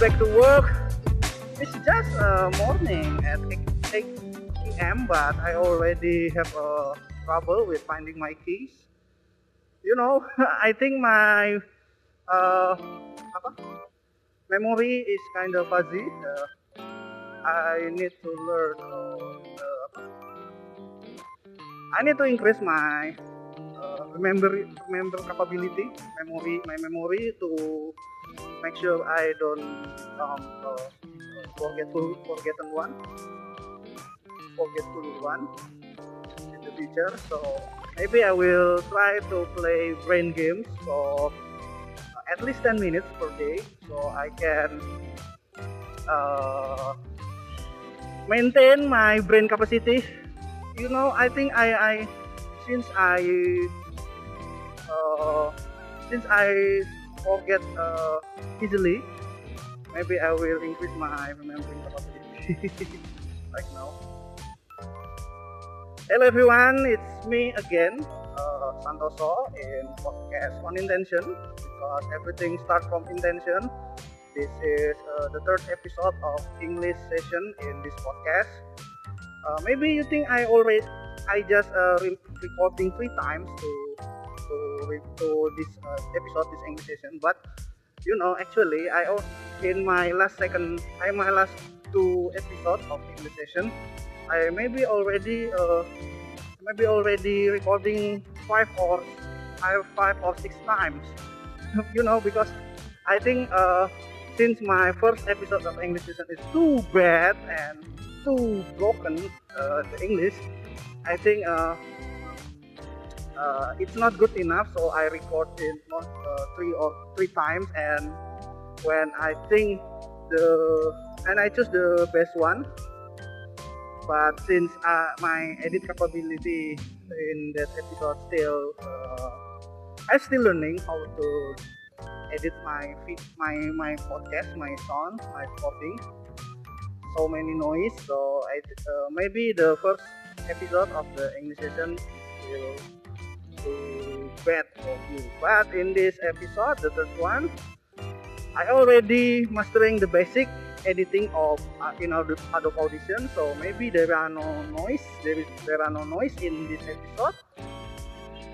back to work. It's just uh, morning at 8, 8 p.m. but I already have uh, trouble with finding my keys. You know, I think my uh, apa? memory is kind of fuzzy. Uh, I need to learn. Uh, I need to increase my uh, remember remember capability, memory, my memory to make sure I don't um, uh, forgetful forgotten one, forgetful one in the future. So maybe I will try to play brain games for uh, at least 10 minutes per day, so I can. Uh, maintain my brain capacity you know i think i i since i uh, since i forget uh, easily maybe i will increase my remembering capacity like now. Hello everyone. It's me again uh, santoso in podcast on intention because everything starts from intention. This is uh, the third episode of English session in this podcast. Uh, maybe you think I already I just uh, re- recording three times to to to this uh, episode this English session, but you know actually I in my last second I my last two episodes of English session I maybe already uh, maybe already recording five or five five or six times. You know because I think uh, since my first episode of English session is too bad and too broken uh, the English, I think uh, uh, it's not good enough. So I recorded uh, three or three times, and when I think the and I choose the best one. But since uh, my edit capability in that episode still, uh, I'm still learning how to edit my my my podcast, my sound, my recording. So many noise. So I uh, maybe the first episode of the English session will too bad for you. But in this episode, the third one, I already mastering the basic editing of uh, in Adobe Audition. So maybe there are no noise. There is there are no noise in this episode.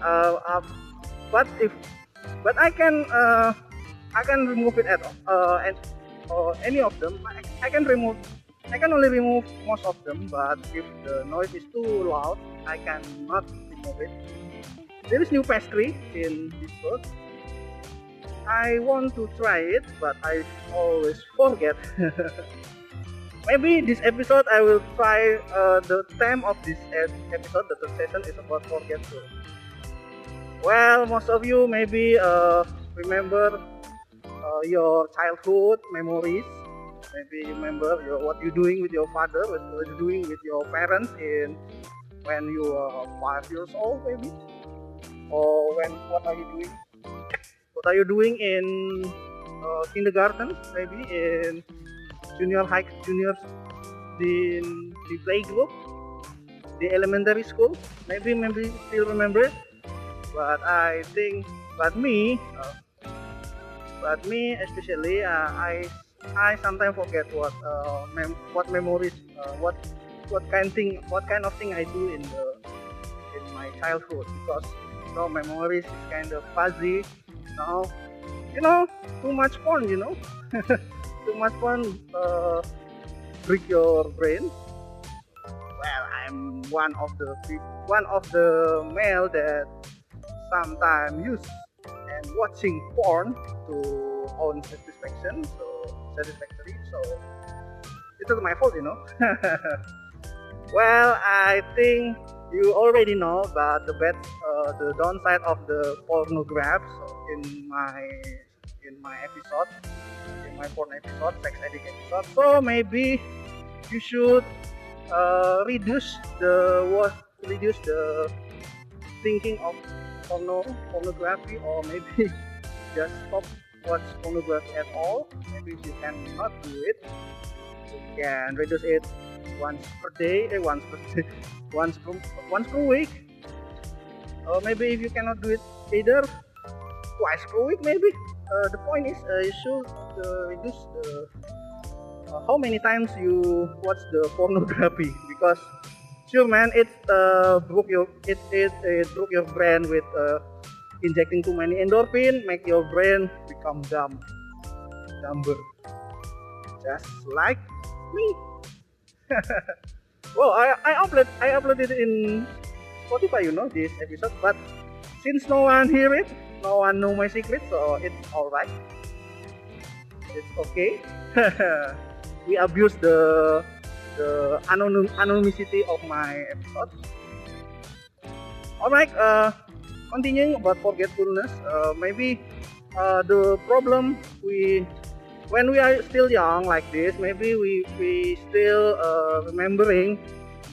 Uh, uh, but if but I can uh, I can remove it at uh, and uh, any of them. I, I can remove. I can only remove most of them, but if the noise is too loud, I cannot remove it. There is new pastry in this book. I want to try it, but I always forget. Maybe this episode I will try. Uh, the theme of this episode, the third session, is about forgetful. Well, most of you maybe uh, remember uh, your childhood memories. Maybe you remember your, what you're doing with your father, what you're doing with your parents in when you are five years old, maybe, or when what are you doing? What are you doing in uh, kindergarten? Maybe in junior high, junior, the the playgroup, the elementary school. Maybe maybe still remember but I think but me uh, but me especially uh, I I sometimes forget what uh, mem- what memories uh, what what kind thing what kind of thing I do in the in my childhood because you know memories is kind of fuzzy know. You know too much fun you know. Too much fun uh, break your brain. Well I'm one of the one of the male that sometimes use and watching porn to own satisfaction so satisfactory. So it's not my fault you know. Well i think you already know about the bad uh, the downside of the pornograph. In my in my episode in my porn episode sex addict episode. So maybe you should uh, reduce the what reduce the thinking of porno pornography or maybe just stop watch pornography at all maybe you cannot do it you can reduce it once per day eh, once per day, once per once per week. Or maybe if you cannot do it either twice per week maybe. Uh, the point is uh, you should uh, reduce the uh, how many times you watch the pornography. Because sure man it uh, broke your it, it it broke your brain with uh, injecting too many endorphin make your brain become dumb dumber just like me. Well I, I upload I uploaded in Spotify you know this episode but since no one hear it no one know my secret so it's alright it's okay. We abuse the the anonym anonymity of my episode. Alright uh continuing about forgetfulness. Uh, maybe uh, the problem we when we are still young like this maybe we we still uh, remembering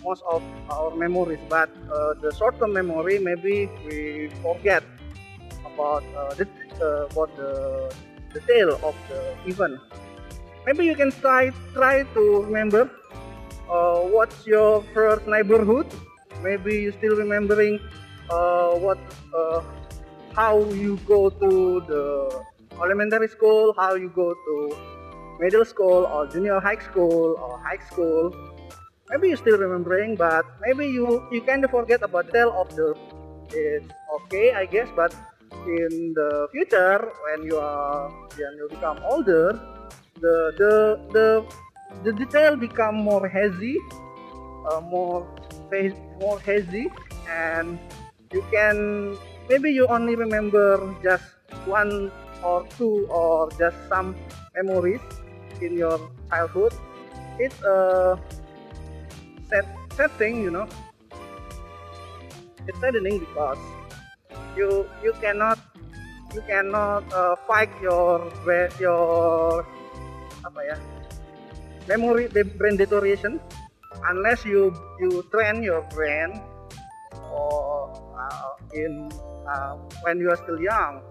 most of our memories. But uh, the short-term memory maybe we forget about uh, the uh, about the detail of the event. Maybe you can try try to remember uh, what's your first neighborhood. Maybe you still remembering uh, what how you go to the elementary school how you go to middle school or junior high school or high school. Maybe you still remembering but maybe you you kind of forget about tale of the it's okay i guess but in the future when you are when you become older the the the the detail become more hazy uh, more more hazy and you can maybe you only remember just one or two or just some memories in your childhood. It's a sad, sad thing you know. It's saddening because you you cannot you cannot uh, fight your your apa ya memory brain deterioration unless you you train your brain or uh, in uh, when you are still young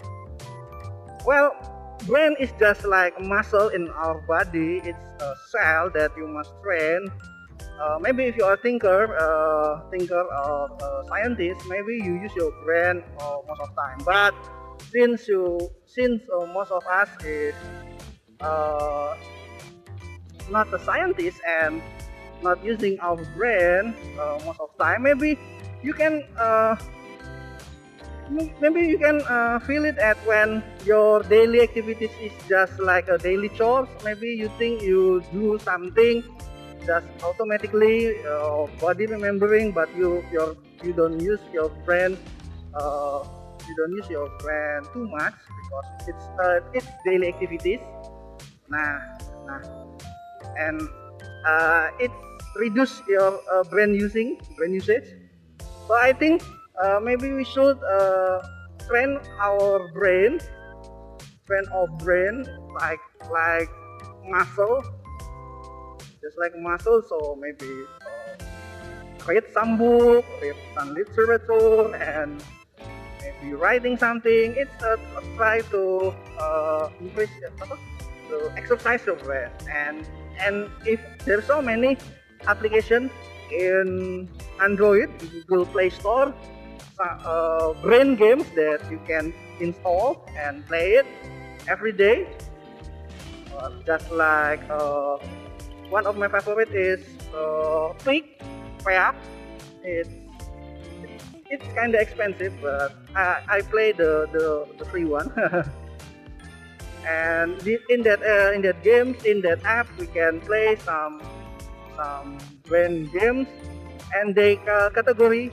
well brain is just like a muscle in our body. It's a cell that you must train. Uh, maybe if you are a thinker uh, thinker or uh, scientist maybe you use your brain uh, most of the time. But since you since uh, most of us is uh, not a scientist and not using our brain most of the time maybe you can maybe you can uh, feel it at when your daily activities is just like a daily chores. Maybe you think you do something just automatically uh, body remembering but you your you don't use your brain uh, you don't use your brain too much because it's uh, it's daily activities. Nah nah. And uh, it reduce your uh, brain using brain usage. So i think uh, maybe we should uh, train our brain train our brain like like muscle just like muscle so maybe uh, read some book read some literature and maybe writing something. It's a, a try to uh, increase to exercise your brain. And and if there's so many applications in android google play store uh, brain games that you can install and play it every day. Uh, just like uh, one of my favorite is uh, Peak It's it's kind of expensive, but I, I play the, the, the free one. and in that uh, in that games in that app we can play some some brain games and they uh, category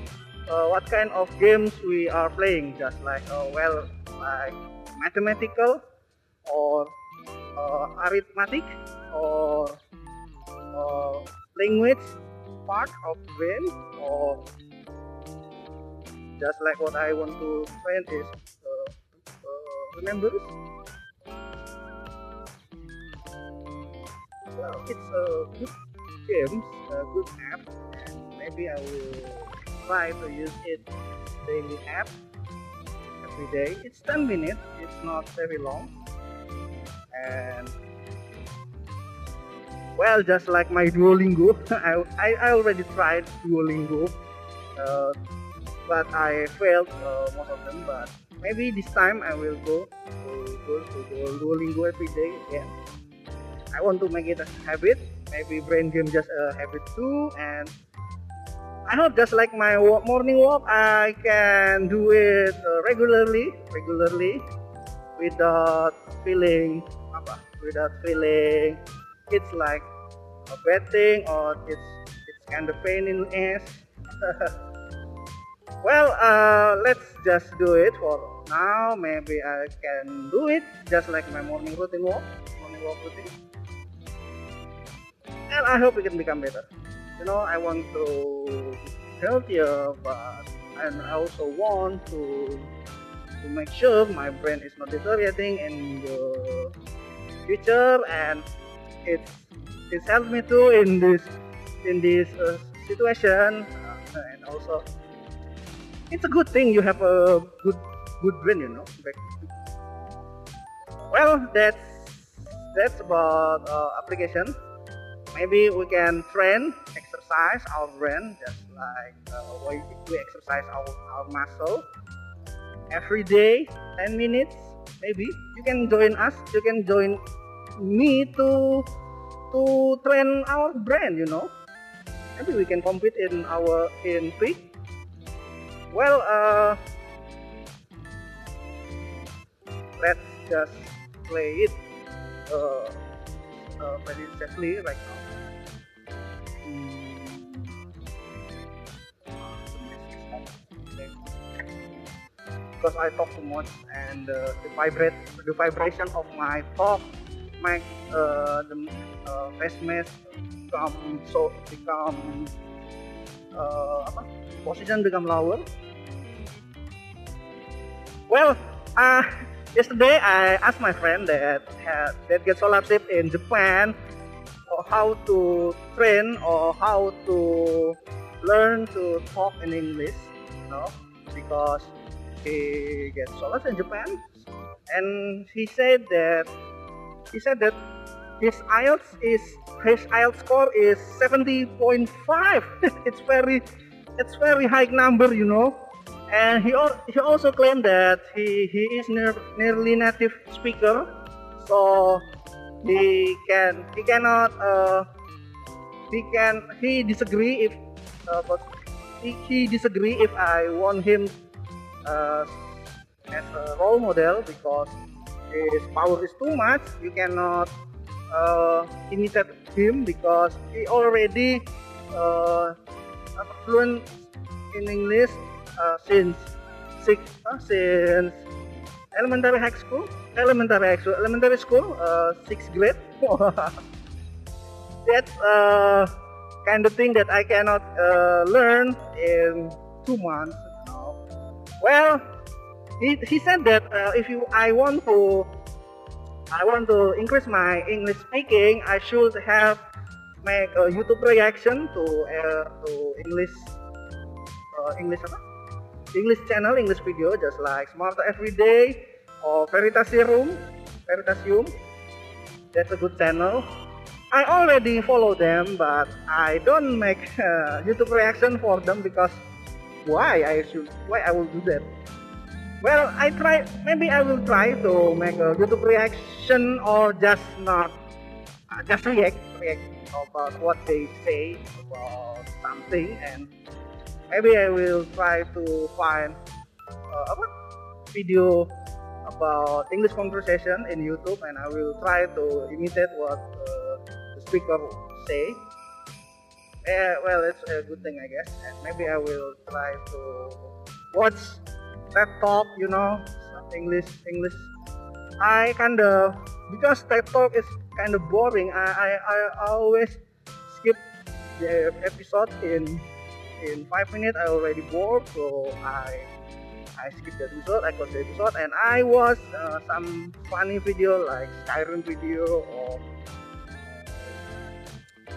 uh, what kind of games we are playing? Just like uh, well like mathematical or uh, arithmetic or uh, language part of brain or just like what I want to train is uh, uh, remember well it's a good game a good app and maybe I will try to use it daily app every day. It's 10 minutes, it's not very long. And well, just like my Duolingo, I, I, I already tried Duolingo, uh, but I failed uh, most of them. But maybe this time I will go to go to Duolingo every day again. I want to make it a habit. Maybe brain game just a habit too, and I hope just like my morning walk, I can do it uh, regularly, regularly, without feeling apa, without feeling it's like a bad thing or it's it's kind of pain in the ass. well, uh, let's just do it for now. Maybe I can do it just like my morning routine walk, morning walk routine, and I hope it can become better you know I want to healthier but and I also want to to make sure my brain is not deteriorating in the future and it's it's helped me too in this in this uh, situation. Uh, and also it's a good thing you have a good good brain you know well that's that's about uh, application. Maybe we can train exercise our brain just like uh, we, we exercise our, our muscle every day 10 minutes maybe. You can join us you can join me to to train our brain you know. Maybe we can compete in our in peak well uh let's just play it. Uh, uh very safely right now because I talk too much and uh, the vibrate the vibration of my talk make uh, the uh, face mask become so become uh, position become lower. Well, uh, yesterday I asked my friend that had, that gets scholarship in Japan or how to train or how to learn to talk in English, you know, because he gets scholars in Japan, and he said that he said that his IELTS is his IELTS score is 70.5. it's very it's very high number, you know. And he he also claimed that he he is near, nearly native speaker, so he can he cannot uh, he can he disagree if uh, he, he disagree if I want him uh, as a role model because his power is too much. You cannot uh, imitate him because he already uh, fluent in English uh, since six uh, since elementary high school, elementary school, elementary school, uh, sixth grade. That's uh, kind of thing that I cannot uh, learn in two months. Well, he, he said that uh, if you I want to I want to increase my English speaking, I should have make a YouTube reaction to uh, to English uh, English apa? English channel, English video, just like Smarter Everyday or Veritasium, Veritasium. That's a good channel. I already follow them, but I don't make uh, YouTube reaction for them because why I should why I will do that? Well I try maybe I will try to make a YouTube reaction or just not uh, just react react about what they say about something and maybe I will try to find uh, video about English conversation in YouTube and I will try to imitate what uh, the speaker say yeah, well, it's a good thing, I guess. And maybe I will try to watch TED Talk, you know, English, English. I kind of because TED Talk is kind of boring. I, I, I always skip the episode in in five minutes. I already bored, so I I skipped the episode. I got the episode, and I watch uh, some funny video like Skyrim video or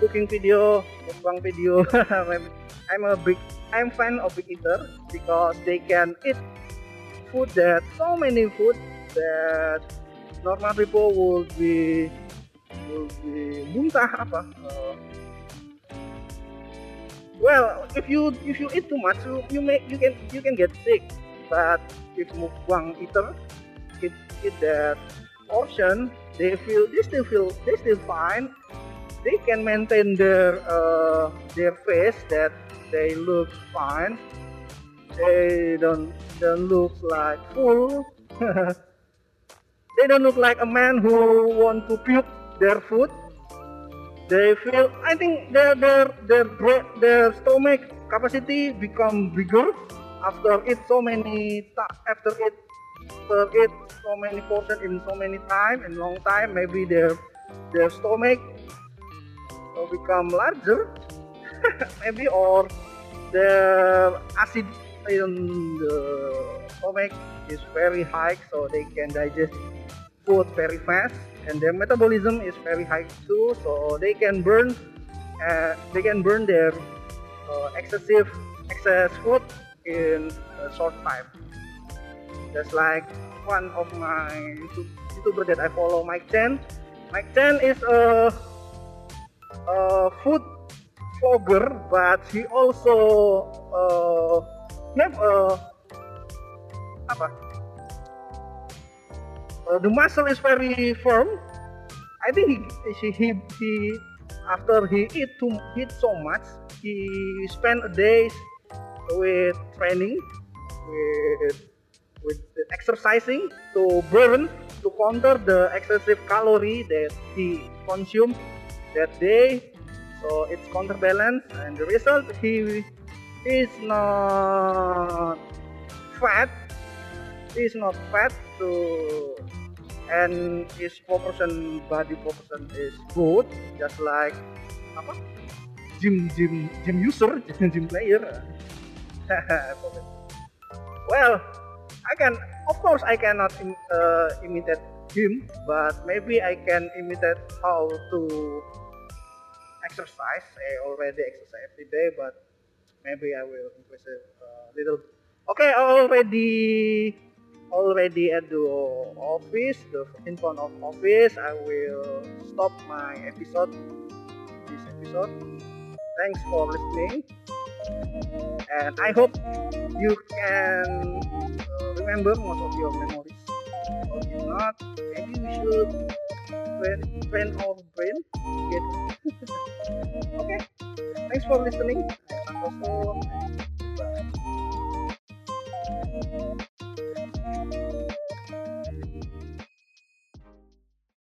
cooking video, mukbang video. I'm a big, I'm fan of big eater because they can eat food that so many food that normal people would be would be muntah apa. Uh, well, if you if you eat too much, you, you may you can you can get sick. But if mukbang eater, eat, eat that portion, they feel they still feel they still fine. They can maintain their uh, their face that they look fine. They don't don't look like full. they don't look like a man who want to puke their food. They feel I think their their their their stomach capacity become bigger after eat so many after eat after eat so many portion in so many time in long time maybe their their stomach become larger maybe or their acid in the stomach is very high so they can digest food very fast and their metabolism is very high too so they can burn uh, they can burn their uh, excessive excess food in a short time. Just like one of my YouTuber that I follow, Mike Chen. Mike Chen is a, a food vlogger, but he also uh, a apa? Uh, the muscle is very firm. I think he he, he after he eat too eat so much, he spent a day with training, with with exercising to burn to counter the excessive calorie that he consumed that day. So it's counterbalance, and the result he is not fat. He is not fat to and his proportion body proportion is good just like apa gym gym gym user gym player well, I can, of course, I cannot uh, imitate him, but maybe I can imitate how to exercise. I already exercise every day, but maybe I will increase it a little. Okay, already already at the office, the 14 pound of office. I will stop my episode. This episode. Thanks for listening and I hope you can remember most of your memories or you not, maybe you should spend, spend on brain. okay, thanks for listening.